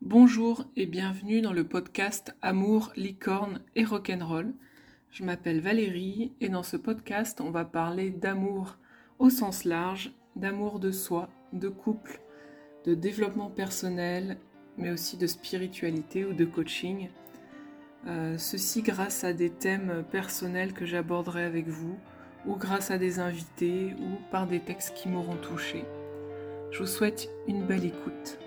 Bonjour et bienvenue dans le podcast Amour, licorne et rock'n'roll. Je m'appelle Valérie et dans ce podcast, on va parler d'amour au sens large, d'amour de soi, de couple, de développement personnel, mais aussi de spiritualité ou de coaching. Euh, ceci grâce à des thèmes personnels que j'aborderai avec vous, ou grâce à des invités, ou par des textes qui m'auront touché. Je vous souhaite une belle écoute.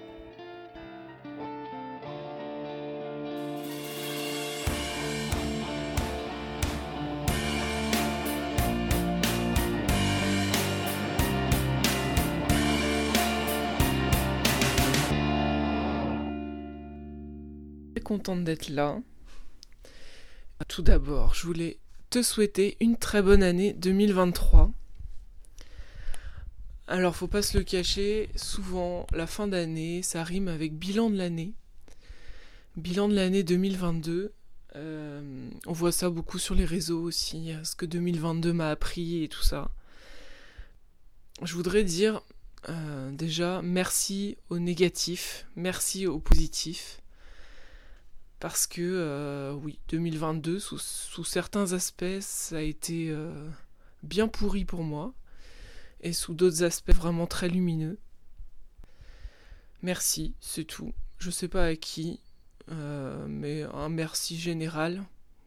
Contente d'être là. Tout d'abord, je voulais te souhaiter une très bonne année 2023. Alors, faut pas se le cacher, souvent la fin d'année, ça rime avec bilan de l'année. Bilan de l'année 2022. Euh, on voit ça beaucoup sur les réseaux aussi, ce que 2022 m'a appris et tout ça. Je voudrais dire euh, déjà merci au négatif, merci au positif parce que euh, oui, 2022, sous, certains aspects, ça a été euh, bien pourri pour moi, et sous d'autres aspects vraiment très lumineux. Merci, c'est tout. Je sais pas à qui, euh, mais un merci général,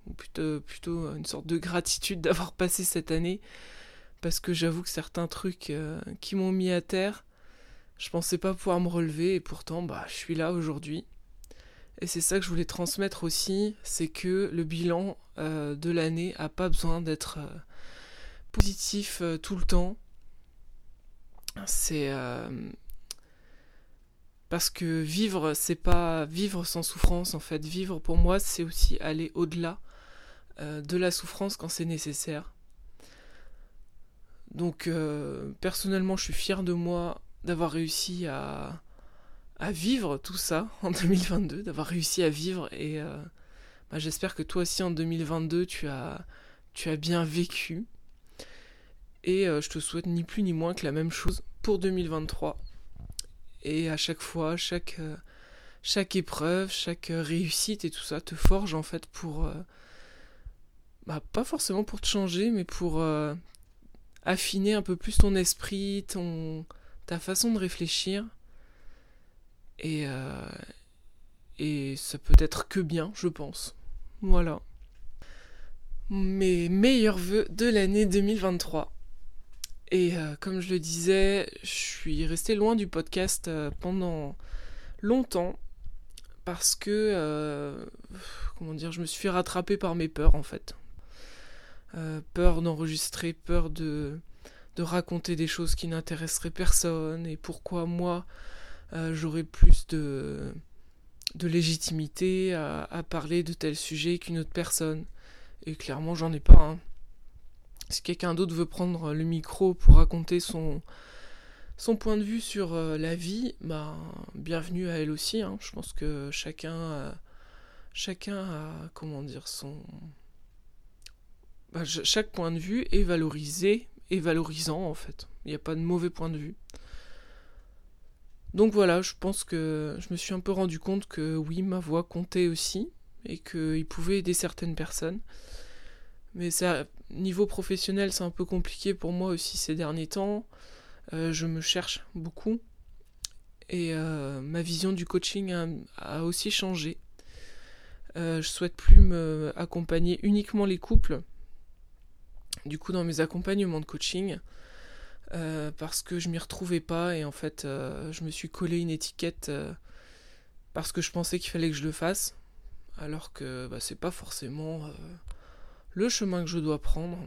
ou plutôt, plutôt une sorte de gratitude d'avoir passé cette année, parce que j'avoue que certains trucs qui m'ont mis à terre, je pensais pas pouvoir me relever, et pourtant, bah, je suis là aujourd'hui. Et c'est ça que je voulais transmettre aussi, c'est que le bilan euh, de l'année a pas besoin d'être euh, positif euh, tout le temps. C'est parce que vivre, c'est pas vivre sans souffrance en fait. Vivre pour moi, c'est aussi aller au-delà de la souffrance quand c'est nécessaire. Donc personnellement, je suis fier de moi d'avoir réussi à à vivre tout ça en 2022, d'avoir réussi à vivre et euh, bah, j'espère que toi aussi en 2022 tu as, tu as bien vécu. Et euh, je te souhaite ni plus ni moins que la même chose pour 2023 et à chaque fois, chaque, euh, chaque épreuve, chaque réussite et tout ça te forge en fait pour bah, pas forcément pour te changer mais pour affiner un peu plus ton esprit, ton, ta façon de réfléchir et, euh, et ça peut être que bien, je pense. Voilà. Mes meilleurs voeux de l'année 2023. Et euh, comme je le disais, je suis restée loin du podcast euh, pendant longtemps parce que, comment dire, je me suis fait rattraper par mes peurs en fait. peur d'enregistrer, peur de, de raconter des choses qui n'intéresseraient personne et pourquoi moi euh, j'aurais plus de, légitimité à, parler de tel sujet qu'une autre personne. Et clairement, j'en ai pas. Hein. Si quelqu'un d'autre veut prendre le micro pour raconter son, son point de vue sur euh, la vie, bah, bienvenue à elle aussi. Hein. Je pense que chacun a, chacun a, comment dire, son. Bah, chaque point de vue est valorisé et valorisant en fait. Il n'y a pas de mauvais point de vue. Donc voilà, je pense que je me suis un peu rendu compte que oui, ma voix comptait aussi et qu'il pouvait aider certaines personnes. Mais ça, niveau professionnel, c'est un peu compliqué pour moi aussi ces derniers temps. Euh, je me cherche beaucoup et euh, ma vision du coaching a, aussi changé. Euh, je souhaite plus me accompagner uniquement les couples. Du coup, dans mes accompagnements de coaching, euh, parce que je m'y retrouvais pas et en fait euh, je me suis collé une étiquette euh, parce que je pensais qu'il fallait que je le fasse alors que bah, c'est pas forcément le chemin que je dois prendre.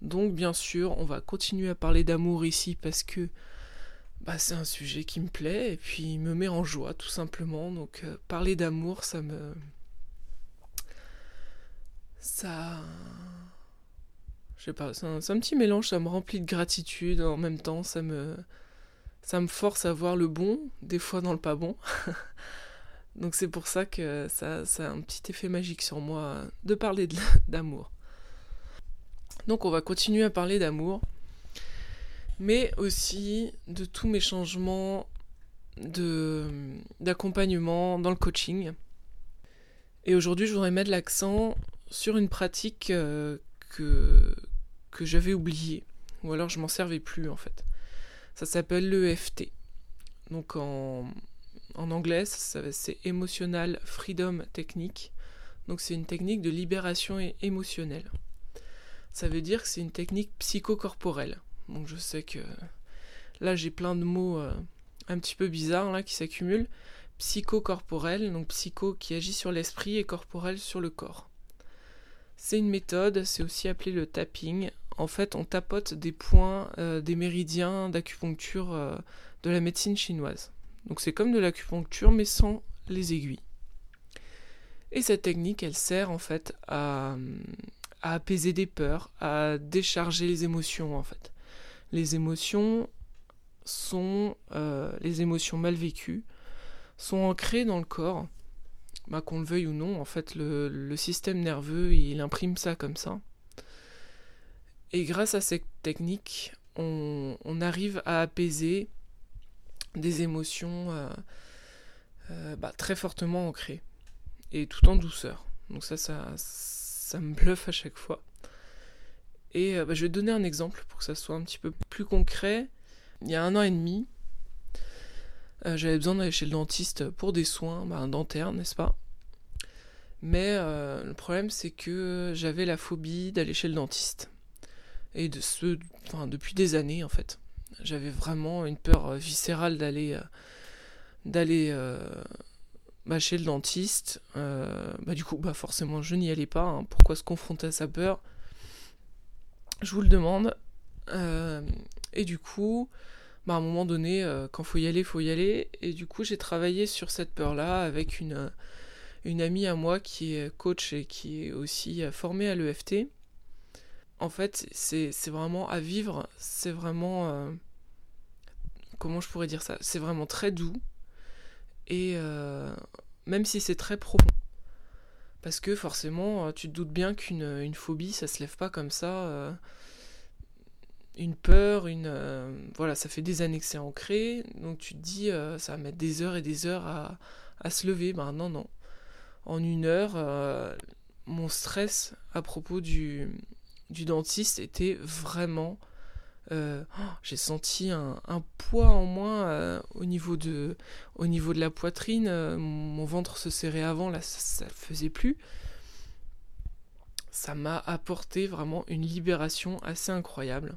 Donc bien sûr on va continuer à parler d'amour ici parce que bah, c'est un sujet qui me plaît et puis il me met en joie tout simplement. Donc parler d'amour ça me... Ça je sais pas, c'est un, petit mélange, ça me remplit de gratitude, en même temps ça me, ça me force à voir le bon, des fois dans le pas bon. Donc c'est pour ça que ça, ça, a un petit effet magique sur moi de parler d'amour. Donc on va continuer à parler d'amour, mais aussi de tous mes changements d'accompagnement dans le coaching. Et aujourd'hui, je voudrais mettre l'accent sur une pratique euh, que, que j'avais oubliée, ou alors je m'en servais plus en fait. Ça s'appelle l'EFT. Donc en, anglais, c'est Emotional Freedom Technique. Donc c'est une technique de libération émotionnelle. Ça veut dire que c'est une technique psychocorporelle. Donc je sais que là j'ai plein de mots euh, un petit peu bizarres là qui s'accumulent. Psychocorporel, donc psycho qui agit sur l'esprit et corporel sur le corps. C'est une méthode, c'est aussi appelé le tapping. En fait, on tapote des points, euh, des méridiens d'acupuncture euh, de la médecine chinoise. Donc c'est comme de l'acupuncture mais sans les aiguilles. Et cette technique, elle sert en fait à, apaiser des peurs, à décharger les émotions en fait. Les émotions sont euh, les émotions mal vécues, sont ancrées dans le corps, bah, qu'on le veuille ou non, en fait le, système nerveux il imprime ça comme ça. Et grâce à cette technique, on, arrive à apaiser des émotions euh, euh, bah, très fortement ancrées et tout en douceur. Donc ça, ça, ça me bluffe à chaque fois. Et euh, bah, je vais te donner un exemple pour que ça soit un petit peu plus concret. Il y a un an et demi, j'avais besoin d'aller chez le dentiste pour des soins bah, dentaires, n'est-ce pas? Mais le problème, c'est que j'avais la phobie d'aller chez le dentiste. Et de enfin, depuis des années, en fait. J'avais vraiment une peur viscérale d'aller d'aller bah, chez le dentiste. Euh, bah, du coup, bah, forcément, je n'y allais pas. Hein. Pourquoi se confronter à sa peur? Je vous le demande. Euh, et du coup, bah, à un moment donné, euh, quand faut y aller, faut y aller. Et du coup, j'ai travaillé sur cette peur-là avec une, une amie à moi qui est coach et qui est aussi formée à l'EFT. En fait, c'est vraiment à vivre. C'est vraiment. comment je pourrais dire ça? C'est vraiment très doux et euh, même si c'est très profond. Parce que forcément, euh, tu te doutes bien qu'une une phobie, ça se lève pas comme ça. Euh, une peur, une voilà, ça fait des années que c'est ancré, donc tu te dis ça va mettre des heures et des heures à, à se lever. Ben non, non. En une heure, mon stress à propos du, du dentiste était vraiment euh, oh, j'ai senti un, poids en moins euh, au, niveau de, au niveau de la poitrine. Euh, mon ventre se serrait avant, là ça ne faisait plus. Ça m'a apporté vraiment une libération assez incroyable.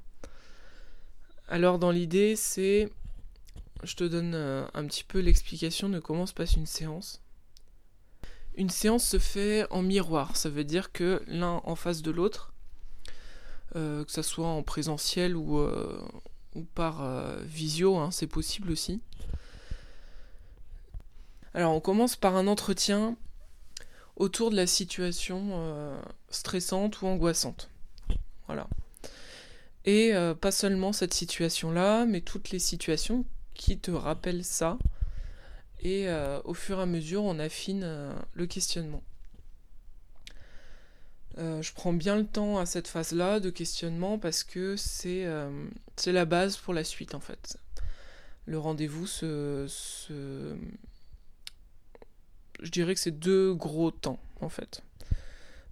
Alors dans l'idée, c'est... Je te donne un petit peu l'explication de comment se passe une séance. Une séance se fait en miroir, ça veut dire que l'un en face de l'autre, que ce soit en présentiel ou, euh, par euh, visio, hein, c'est possible aussi. Alors on commence par un entretien autour de la situation stressante ou angoissante. Voilà. Et pas seulement cette situation-là, mais toutes les situations qui te rappellent ça. Et au fur et à mesure, on affine le questionnement. Euh, je prends bien le temps à cette phase-là de questionnement parce que c'est euh, la base pour la suite en fait. Le rendez-vous, se, je dirais que c'est deux gros temps en fait.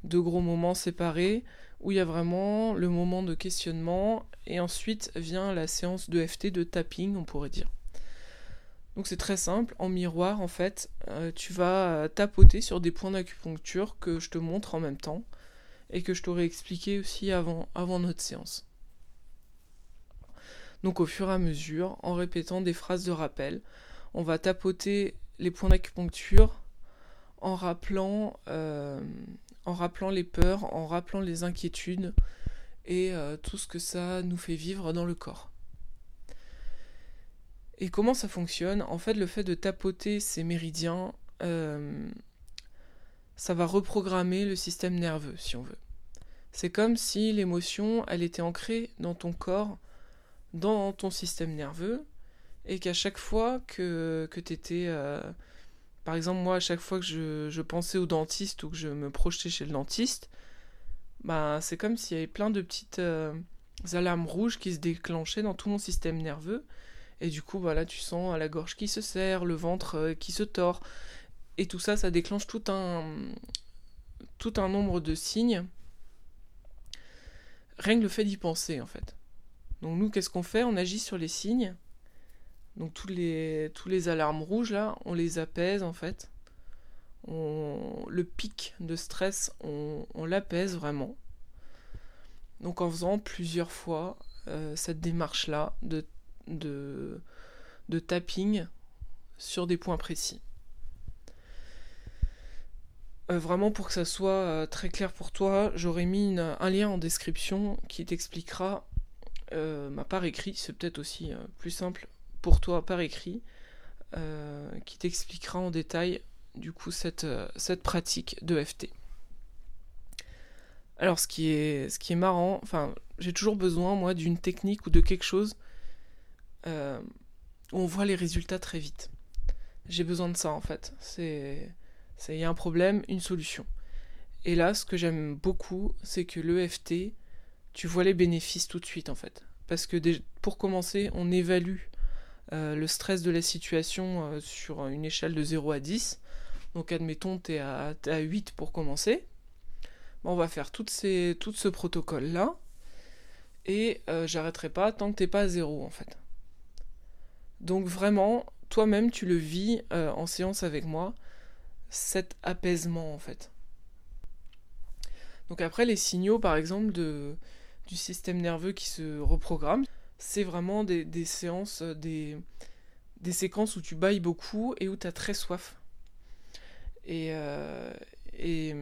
Deux gros moments séparés où il y a vraiment le moment de questionnement et ensuite vient la séance de FT de tapping, on pourrait dire. Donc c'est très simple, en miroir en fait, euh, tu vas tapoter sur des points d'acupuncture que je te montre en même temps et que je t'aurais expliqué aussi avant, notre séance. Donc au fur et à mesure, en répétant des phrases de rappel, on va tapoter les points d'acupuncture en rappelant, euh, en rappelant les peurs, en rappelant les inquiétudes et euh, tout ce que ça nous fait vivre dans le corps. Et comment ça fonctionne? En fait, le fait de tapoter ces méridiens, euh, ça va reprogrammer le système nerveux, si on veut. C'est comme si l'émotion, elle était ancrée dans ton corps, dans ton système nerveux, et qu'à chaque fois que, que tu étais... Euh, par exemple, moi, à chaque fois que je, pensais au dentiste ou que je me projetais chez le dentiste, bah, c'est comme s'il y avait plein de petites euh, alarmes rouges qui se déclenchaient dans tout mon système nerveux, Et du coup, voilà, tu sens la gorge qui se serre, le ventre qui se tord. Et tout ça, ça déclenche tout un, tout un nombre de signes. Rien que le fait d'y penser, en fait. Donc nous, qu'est-ce qu'on fait? On agit sur les signes. Donc tous les, alarmes rouges, là, on les apaise, en fait. On, le pic de stress, on, l'apaise vraiment. Donc en faisant plusieurs fois euh, cette démarche-là de tapping sur des points précis. Euh, vraiment pour que ça soit euh, très clair pour toi, j'aurais mis un lien en description qui t'expliquera, euh, par écrit, c'est peut-être aussi plus simple pour toi par écrit, qui t'expliquera en détail du coup cette, cette pratique de FT. Alors ce qui est, ce qui est marrant, enfin j'ai toujours besoin moi d'une technique ou de quelque chose où on voit les résultats très vite. J'ai besoin de ça en fait. C'est il y a un problème, une solution. Et là, ce que j'aime beaucoup, c'est que l'EFT, tu vois les bénéfices tout de suite en fait. Parce que pour commencer, on évalue euh, le stress de la situation euh, sur une échelle de 0 à 10. Donc admettons, tu es, à 8 pour commencer. on va faire tout ce protocole-là. Et euh, j'arrêterai pas tant que t'es pas à 0 en fait. Donc vraiment, toi-même, tu le vis en séance avec moi cet apaisement en fait. Donc après les signaux par exemple de, du système nerveux qui se reprogramme, c'est vraiment des, séances, euh, des, des, séquences où tu bailles beaucoup et où tu as très soif. Et, euh, et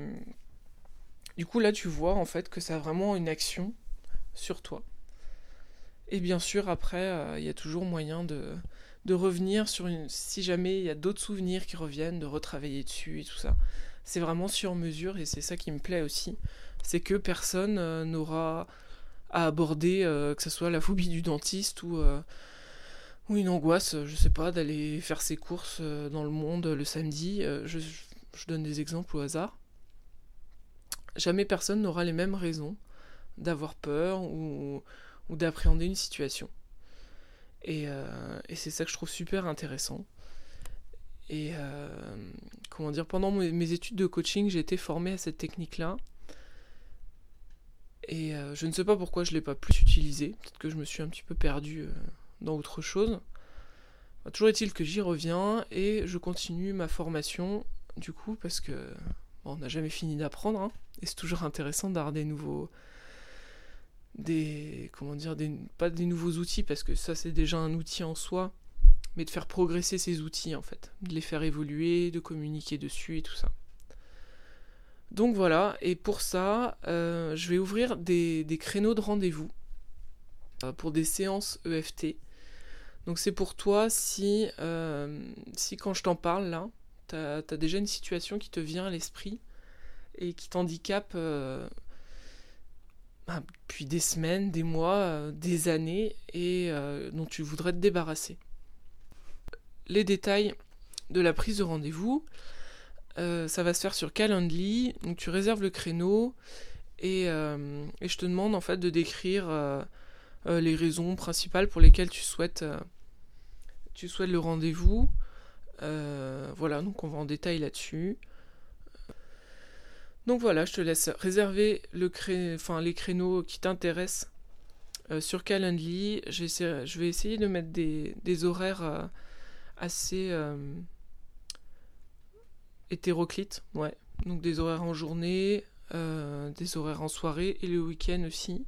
du coup là tu vois en fait que ça a vraiment une action sur toi. Et bien sûr après euh, il y a toujours moyen de, de revenir sur une. Si jamais il y a d'autres souvenirs qui reviennent, de retravailler dessus et tout ça. C'est vraiment sur mesure et c'est ça qui me plaît aussi. C'est que personne euh, n'aura à aborder, euh, que ce soit la phobie du dentiste ou, euh, ou une angoisse, je sais pas, d'aller faire ses courses dans le monde le samedi. Je, je, donne des exemples au hasard. Jamais personne n'aura les mêmes raisons d'avoir peur ou, ou d'appréhender une situation. Euh, et, c'est ça que je trouve super intéressant. Et euh, comment dire, pendant mes études de coaching, j'ai été formée à cette technique-là. Et euh, je ne sais pas pourquoi je ne l'ai pas plus utilisée. Peut-être que je me suis un petit peu perdu dans autre chose. toujours est-il que j'y reviens et je continue ma formation, du coup, parce que on n'a jamais fini d'apprendre. Hein, et c'est toujours intéressant d'avoir des nouveaux, des comment dire pas des nouveaux outils parce que ça c'est déjà un outil en soi mais de faire progresser ces outils en fait. De les faire évoluer de communiquer dessus et tout ça. Donc voilà. Et pour ça euh, je vais ouvrir des, créneaux de rendez-vous euh, pour des séances EFT donc c'est pour toi si euh, si quand je t'en parle là t'as as déjà une situation qui te vient à l'esprit et qui t'handicape bah, depuis des semaines, des mois, euh, des années et euh, dont tu voudrais te débarrasser. Les détails de la prise de rendez-vous, euh, ça va se faire sur Calendly, donc tu réserves le créneau et, et je te demande en fait de décrire les raisons principales pour lesquelles tu souhaites, tu souhaites le rendez-vous. voilà, donc on va en détail là-dessus. Donc voilà, je te laisse réserver les créneaux qui t'intéressent euh, sur Calendly. Je vais essayer de mettre des, horaires euh, assez euh, hétéroclites. Ouais. Donc des horaires en journée, des horaires en soirée et le week-end aussi.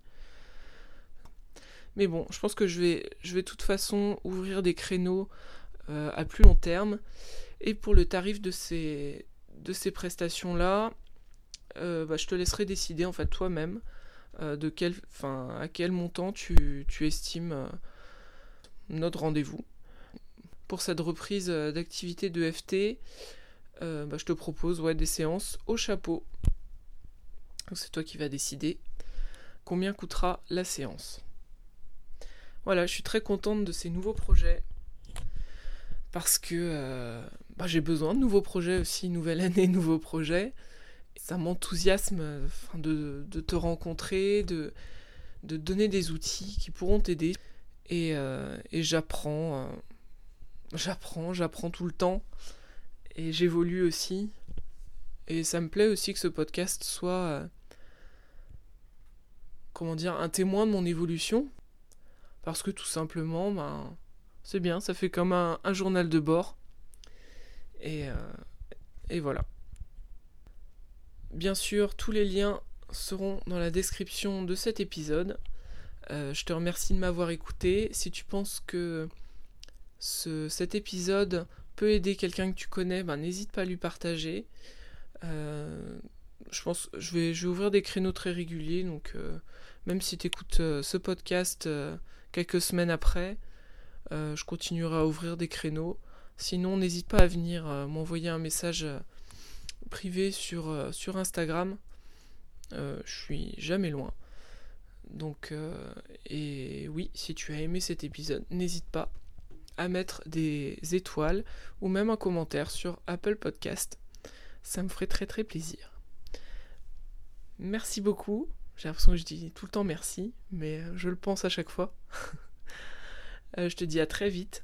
Mais bon, je pense que je vais, je vais de toute façon ouvrir des créneaux à plus long terme. Et pour le tarif de ces, de ces prestations-là, euh, bah, je te laisserai décider en fait toi-même euh, de quel, à quel montant tu, estimes euh, notre rendez-vous. Pour cette reprise d'activité de FT, bah, je te propose des séances au chapeau. C'est toi qui vas décider combien coûtera la séance. Voilà, je suis très contente de ces nouveaux projets parce que bah, j'ai besoin de nouveaux projets aussi, nouvelle année, nouveaux projets ça m'enthousiasme de, te rencontrer, de, de donner des outils qui pourront t'aider. Et, et j'apprends, j'apprends, j'apprends tout le temps. Et j'évolue aussi. Et ça me plaît aussi que ce podcast soit, comment dire, un témoin de mon évolution. Parce que tout simplement, ben, c'est bien, ça fait comme un, journal de bord. Et voilà. Bien sûr, tous les liens seront dans la description de cet épisode. Euh, je te remercie de m'avoir écouté. Si tu penses que cet épisode peut aider quelqu'un que tu connais, ben, n'hésite pas à lui partager. Euh, je pense je vais, ouvrir des créneaux très réguliers, donc euh, même si tu écoutes ce podcast quelques semaines après, je continuerai à ouvrir des créneaux. Sinon, n'hésite pas à venir m'envoyer un message euh, sur Instagram. Euh, je suis jamais loin. Donc, euh, et oui, si tu as aimé cet épisode, n'hésite pas à mettre des étoiles ou même un commentaire sur Apple Podcast. Ça me ferait très très plaisir. Merci beaucoup. J'ai l'impression que je dis tout le temps merci, mais je le pense à chaque fois. je te dis à très vite